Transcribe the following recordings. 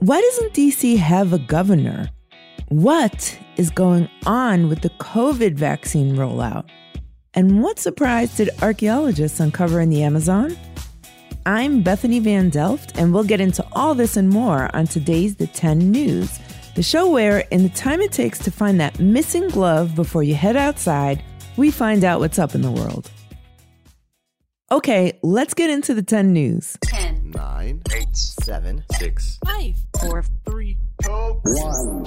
Why doesn't DC have a governor? What is going on with the COVID vaccine rollout? And what surprise did archaeologists uncover in the Amazon? I'm Bethany Van Delft, and we'll get into all this and more on today's The 10 News, the show where, in the time it takes to find that missing glove before you head outside, we find out what's up in the world. Okay, let's get into the 10 news. 10, 9, 8, 7, 6, 5, 4, 3, 2, 1.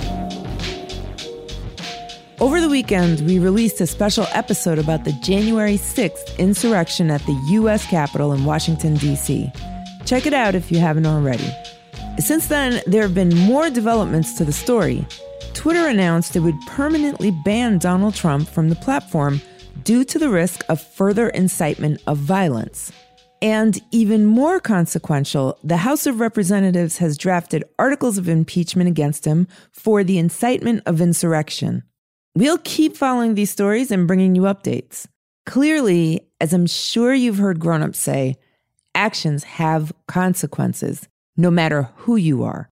Over the weekend, we released a special episode about the January 6th insurrection at the U.S. Capitol in Washington, D.C. Check it out if you haven't already. Since then, there have been more developments to the story. Twitter announced it would permanently ban Donald Trump from the platform due to the risk of further incitement of violence. And even more consequential, the House of Representatives has drafted articles of impeachment against him for the incitement of insurrection. We'll keep following these stories and bringing you updates. Clearly, as I'm sure you've heard grown-ups say, actions have consequences, no matter who you are.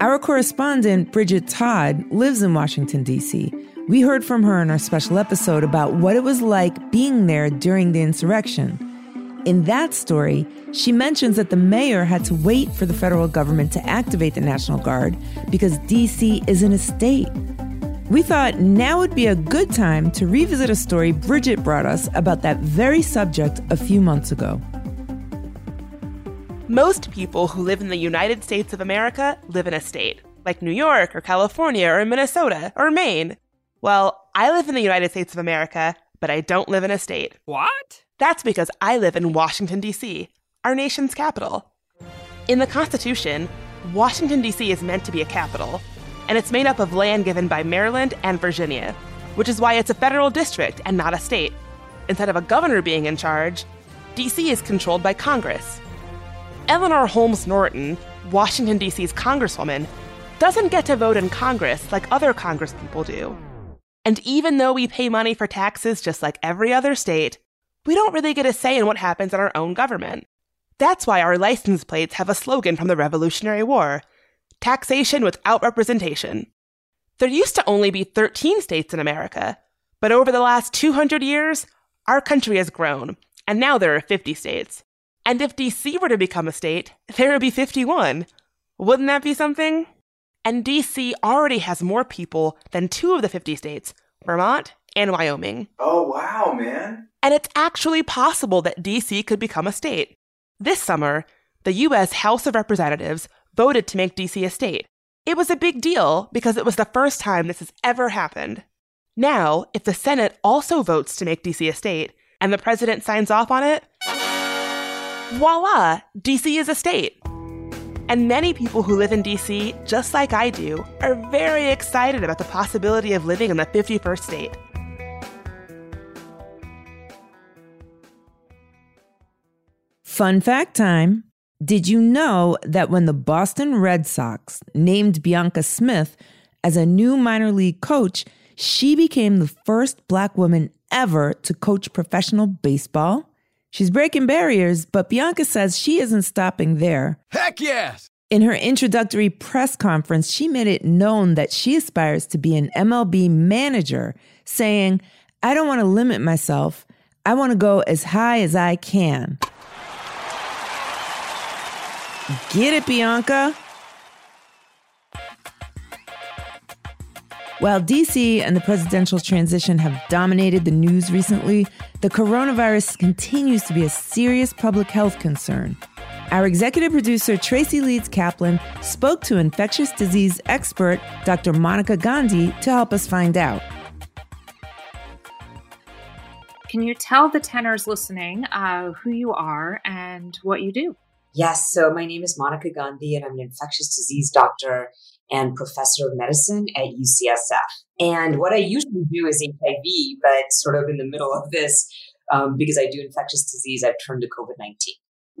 Our correspondent, Bridget Todd, lives in Washington, D.C. We heard from her in our special episode about what it was like being there during the insurrection. In that story, she mentions that the mayor had to wait for the federal government to activate the National Guard because D.C. isn't a state. We thought now would be a good time to revisit a story Bridget brought us about that very subject a few months ago. Most people who live in the United States of America live in a state, like New York or California or Minnesota or Maine. Well, I live in the United States of America, but I don't live in a state. What? That's because I live in Washington, D.C., our nation's capital. In the Constitution, Washington, D.C. is meant to be a capital, and it's made up of land given by Maryland and Virginia, which is why it's a federal district and not a state. Instead of a governor being in charge, D.C. is controlled by Congress. Eleanor Holmes Norton, Washington, D.C.'s congresswoman, doesn't get to vote in Congress like other congresspeople do. And even though we pay money for taxes just like every other state, we don't really get a say in what happens in our own government. That's why our license plates have a slogan from the Revolutionary War taxation without representation. There used to only be 13 states in America, but over the last 200 years, our country has grown, and now there are 50 states. And if DC were to become a state, there would be 51. Wouldn't that be something? And DC already has more people than two of the 50 states, Vermont and Wyoming. Oh, wow, man. And it's actually possible that DC could become a state. This summer, the US House of Representatives voted to make DC a state. It was a big deal because it was the first time this has ever happened. Now, if the Senate also votes to make DC a state and the president signs off on it, voila, DC is a state. And many people who live in DC, just like I do, are very excited about the possibility of living in the 51st state. Fun fact time. Did you know that when the Boston Red Sox named Bianca Smith as a new minor league coach, she became the first black woman ever to coach professional baseball? She's breaking barriers, but Bianca says she isn't stopping there. Heck yes! In her introductory press conference, she made it known that she aspires to be an MLB manager, saying, I don't want to limit myself. I want to go as high as I can. Get it, Bianca? While DC and the presidential transition have dominated the news recently, the coronavirus continues to be a serious public health concern. Our executive producer, Tracy Leeds Kaplan, spoke to infectious disease expert Dr. Monica Gandhi to help us find out. Can you tell the tenors listening uh, who you are and what you do? Yes, so my name is Monica Gandhi, and I'm an infectious disease doctor and professor of medicine at UCSF. And what I usually do is HIV, but sort of in the middle of this, um, because I do infectious disease, I've turned to COVID 19.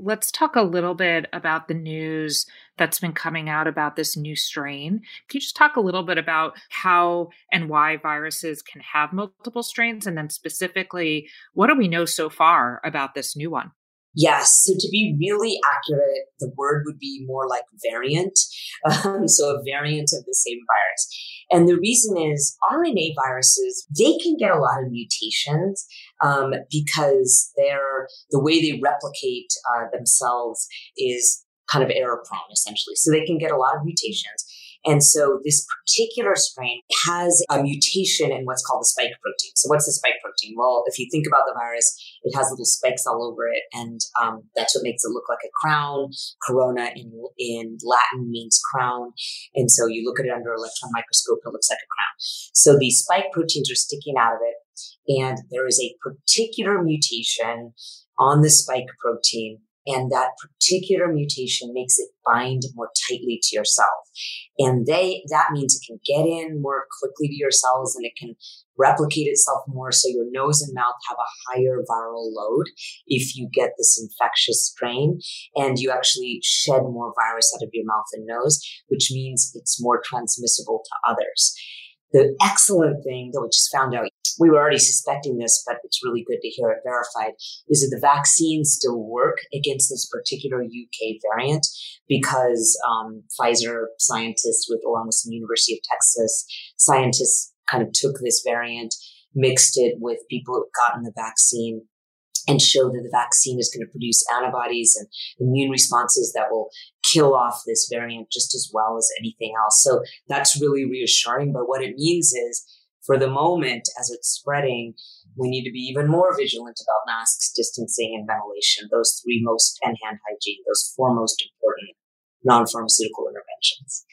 Let's talk a little bit about the news that's been coming out about this new strain. Can you just talk a little bit about how and why viruses can have multiple strains? And then specifically, what do we know so far about this new one? Yes. So to be really accurate, the word would be more like variant. Um, so a variant of the same virus. And the reason is RNA viruses, they can get a lot of mutations um, because they're the way they replicate uh, themselves is kind of error prone, essentially. So they can get a lot of mutations. And so this particular strain has a mutation in what's called the spike protein. So what's the spike protein? Well, if you think about the virus, it has little spikes all over it, and um, that's what makes it look like a crown. Corona in in Latin means crown, and so you look at it under electron microscope, it looks like a crown. So these spike proteins are sticking out of it, and there is a particular mutation on the spike protein and that particular mutation makes it bind more tightly to your. And they, that means it can get in more quickly to your cells and it can replicate itself more. So your nose and mouth have a higher viral load if you get this infectious strain and you actually shed more virus out of your mouth and nose, which means it's more transmissible to others. The excellent thing that we just found out, we were already suspecting this, but it's really good to hear it verified, is that the vaccines still work against this particular UK variant because um, Pfizer scientists, with along with some University of Texas scientists, kind of took this variant, mixed it with people who had gotten the vaccine, and show that the vaccine is going to produce antibodies and immune responses that will kill off this variant just as well as anything else. So that's really reassuring. But what it means is for the moment, as it's spreading, we need to be even more vigilant about masks, distancing, and ventilation. Those three most, and hand hygiene, those four most important non pharmaceutical interventions.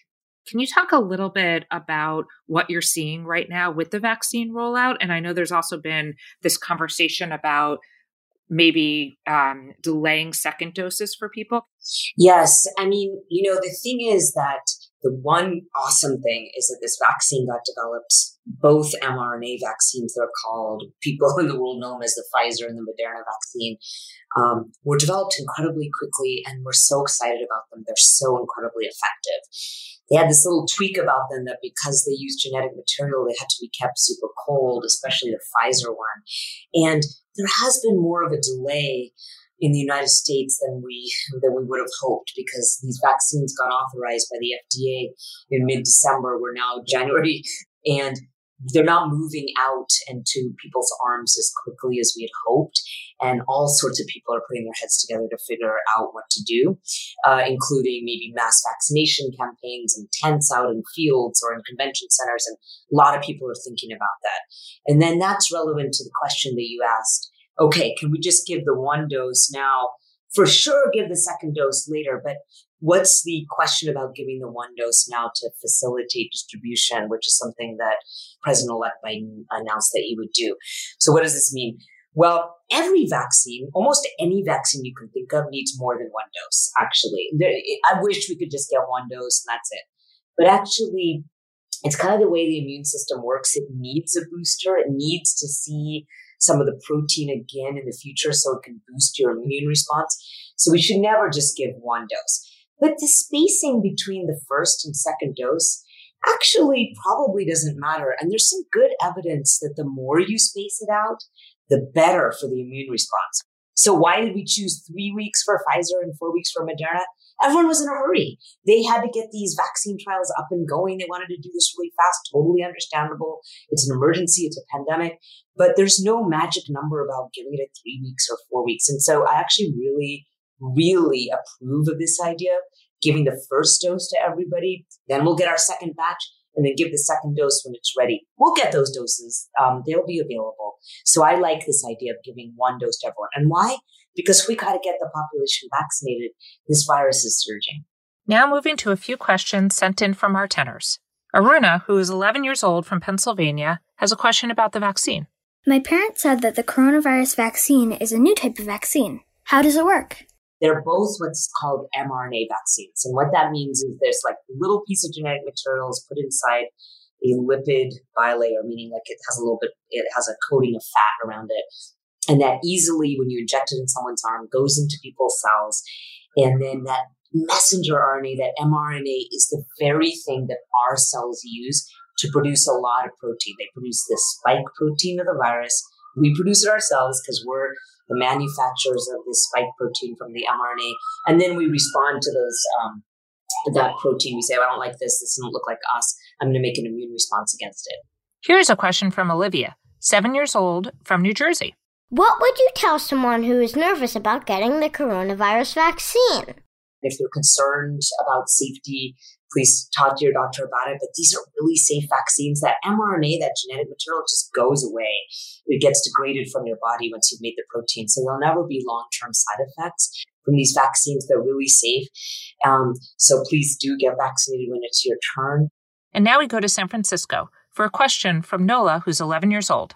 Can you talk a little bit about what you're seeing right now with the vaccine rollout? And I know there's also been this conversation about maybe um, delaying second doses for people? Yes. I mean, you know, the thing is that the one awesome thing is that this vaccine got developed, both mRNA vaccines, they're called, people in the world know them as the Pfizer and the Moderna vaccine, um, were developed incredibly quickly and we're so excited about them. They're so incredibly effective. They had this little tweak about them that because they used genetic material, they had to be kept super cold, especially the Pfizer one. And there has been more of a delay in the United States than we than we would have hoped because these vaccines got authorized by the FDA in mid December. We're now January, and they're not moving out into people's arms as quickly as we had hoped. And all sorts of people are putting their heads together to figure out what to do, uh, including maybe mass vaccination campaigns and tents out in fields or in convention centers. And a lot of people are thinking about that. And then that's relevant to the question that you asked. Okay, can we just give the one dose now? For sure, give the second dose later, but what's the question about giving the one dose now to facilitate distribution, which is something that President elect Biden announced that he would do? So, what does this mean? Well, every vaccine, almost any vaccine you can think of, needs more than one dose, actually. I wish we could just get one dose and that's it. But actually, it's kind of the way the immune system works. It needs a booster, it needs to see some of the protein again in the future so it can boost your immune response. So we should never just give one dose. But the spacing between the first and second dose actually probably doesn't matter. And there's some good evidence that the more you space it out, the better for the immune response. So why did we choose three weeks for Pfizer and four weeks for Moderna? Everyone was in a hurry. They had to get these vaccine trials up and going. They wanted to do this really fast. Totally understandable. It's an emergency. It's a pandemic, but there's no magic number about giving it three weeks or four weeks. And so I actually really really approve of this idea, giving the first dose to everybody. Then we'll get our second batch and then give the second dose when it's ready. We'll get those doses. Um, they'll be available. So I like this idea of giving one dose to everyone. And why? Because we got to get the population vaccinated. This virus is surging. Now moving to a few questions sent in from our tenors. Aruna, who is 11 years old from Pennsylvania, has a question about the vaccine. My parents said that the coronavirus vaccine is a new type of vaccine. How does it work? They're both what's called mRNA vaccines. And what that means is there's like little piece of genetic materials put inside a lipid bilayer, meaning like it has a little bit, it has a coating of fat around it. And that easily, when you inject it in someone's arm, goes into people's cells. And then that messenger RNA, that mRNA, is the very thing that our cells use to produce a lot of protein. They produce the spike protein of the virus. We produce it ourselves because we're the manufacturers of this spike protein from the mRNA, and then we respond to those um, that protein. We say, oh, "I don't like this. This doesn't look like us. I'm going to make an immune response against it." Here's a question from Olivia, seven years old, from New Jersey. What would you tell someone who is nervous about getting the coronavirus vaccine? If they're concerned about safety, please talk to your doctor about it. But these are really safe vaccines. That mRNA, that genetic material, just goes away. It gets degraded from your body once you've made the protein. So there'll never be long term side effects from these vaccines. They're really safe. Um, so please do get vaccinated when it's your turn. And now we go to San Francisco for a question from Nola, who's 11 years old.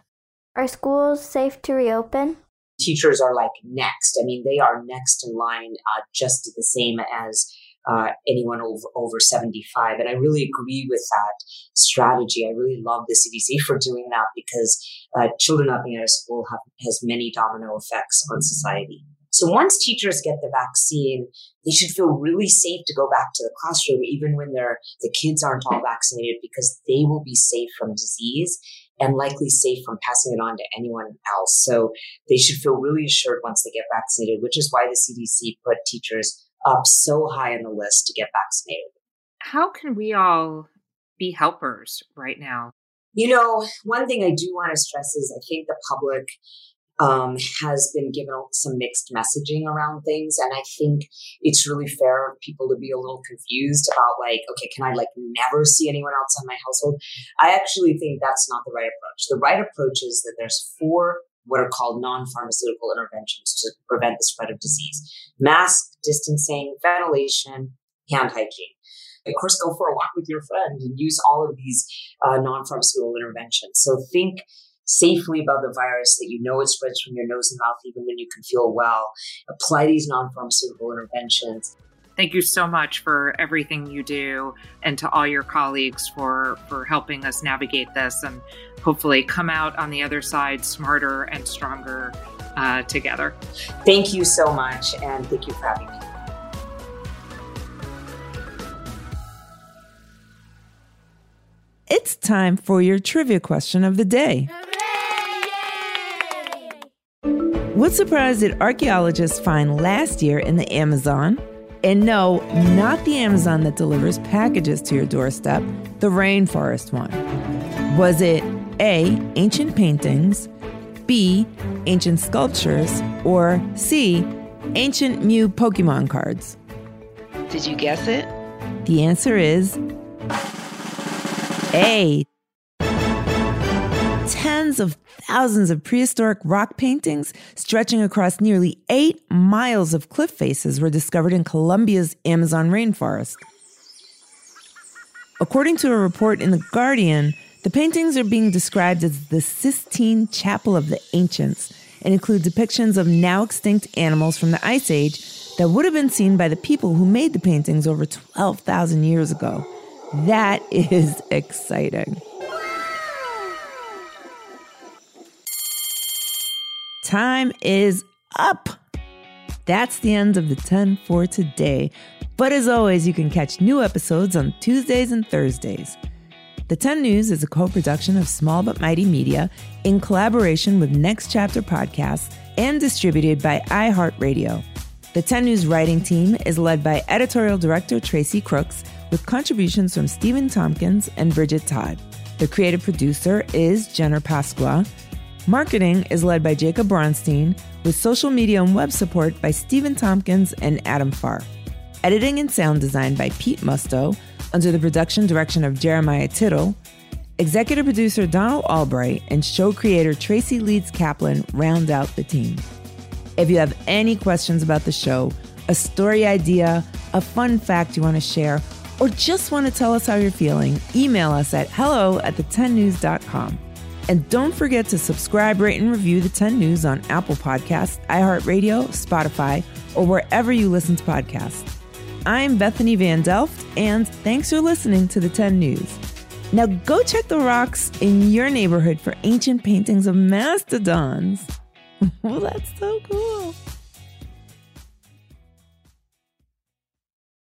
Are schools safe to reopen? Teachers are like next. I mean, they are next in line, uh, just the same as uh, anyone over, over 75. And I really agree with that strategy. I really love the CDC for doing that because uh, children not being out of school have, has many domino effects on society. So once teachers get the vaccine, they should feel really safe to go back to the classroom, even when they're, the kids aren't all vaccinated, because they will be safe from disease and likely safe from passing it on to anyone else. So they should feel really assured once they get vaccinated, which is why the CDC put teachers up so high on the list to get vaccinated. How can we all be helpers right now? You know, one thing I do want to stress is I think the public um, has been given some mixed messaging around things. And I think it's really fair of people to be a little confused about like, okay, can I like never see anyone else in my household? I actually think that's not the right approach. The right approach is that there's four what are called non-pharmaceutical interventions to prevent the spread of disease. Mask, distancing, ventilation, hand hygiene. Of course, go for a walk with your friend and use all of these uh, non-pharmaceutical interventions. So think safely about the virus that you know it spreads from your nose and mouth even when you can feel well. Apply these non pharmaceutical interventions. Thank you so much for everything you do and to all your colleagues for, for helping us navigate this and hopefully come out on the other side smarter and stronger uh, together. Thank you so much, and thank you for having me. It's time for your trivia question of the day. What surprise did archaeologists find last year in the Amazon? And no, not the Amazon that delivers packages to your doorstep, the rainforest one. Was it A, ancient paintings, B, ancient sculptures, or C, ancient Mew Pokemon cards? Did you guess it? The answer is A. Tens of thousands of prehistoric rock paintings stretching across nearly eight miles of cliff faces were discovered in Colombia's Amazon rainforest. According to a report in The Guardian, the paintings are being described as the Sistine Chapel of the Ancients and include depictions of now extinct animals from the Ice Age that would have been seen by the people who made the paintings over 12,000 years ago. That is exciting. Time is up. That's the end of the 10 for today. But as always, you can catch new episodes on Tuesdays and Thursdays. The 10 News is a co production of Small But Mighty Media in collaboration with Next Chapter Podcasts and distributed by iHeartRadio. The 10 News writing team is led by editorial director Tracy Crooks with contributions from Stephen Tompkins and Bridget Todd. The creative producer is Jenner Pasqua. Marketing is led by Jacob Bronstein, with social media and web support by Stephen Tompkins and Adam Farr. Editing and sound design by Pete Musto, under the production direction of Jeremiah Tittle. Executive producer Donald Albright and show creator Tracy Leeds Kaplan round out the team. If you have any questions about the show, a story idea, a fun fact you want to share, or just want to tell us how you're feeling, email us at hello at the10news.com. And don't forget to subscribe, rate, and review the 10 News on Apple Podcasts, iHeartRadio, Spotify, or wherever you listen to podcasts. I'm Bethany Van Delft, and thanks for listening to the 10 News. Now go check the rocks in your neighborhood for ancient paintings of mastodons. well, that's so cool.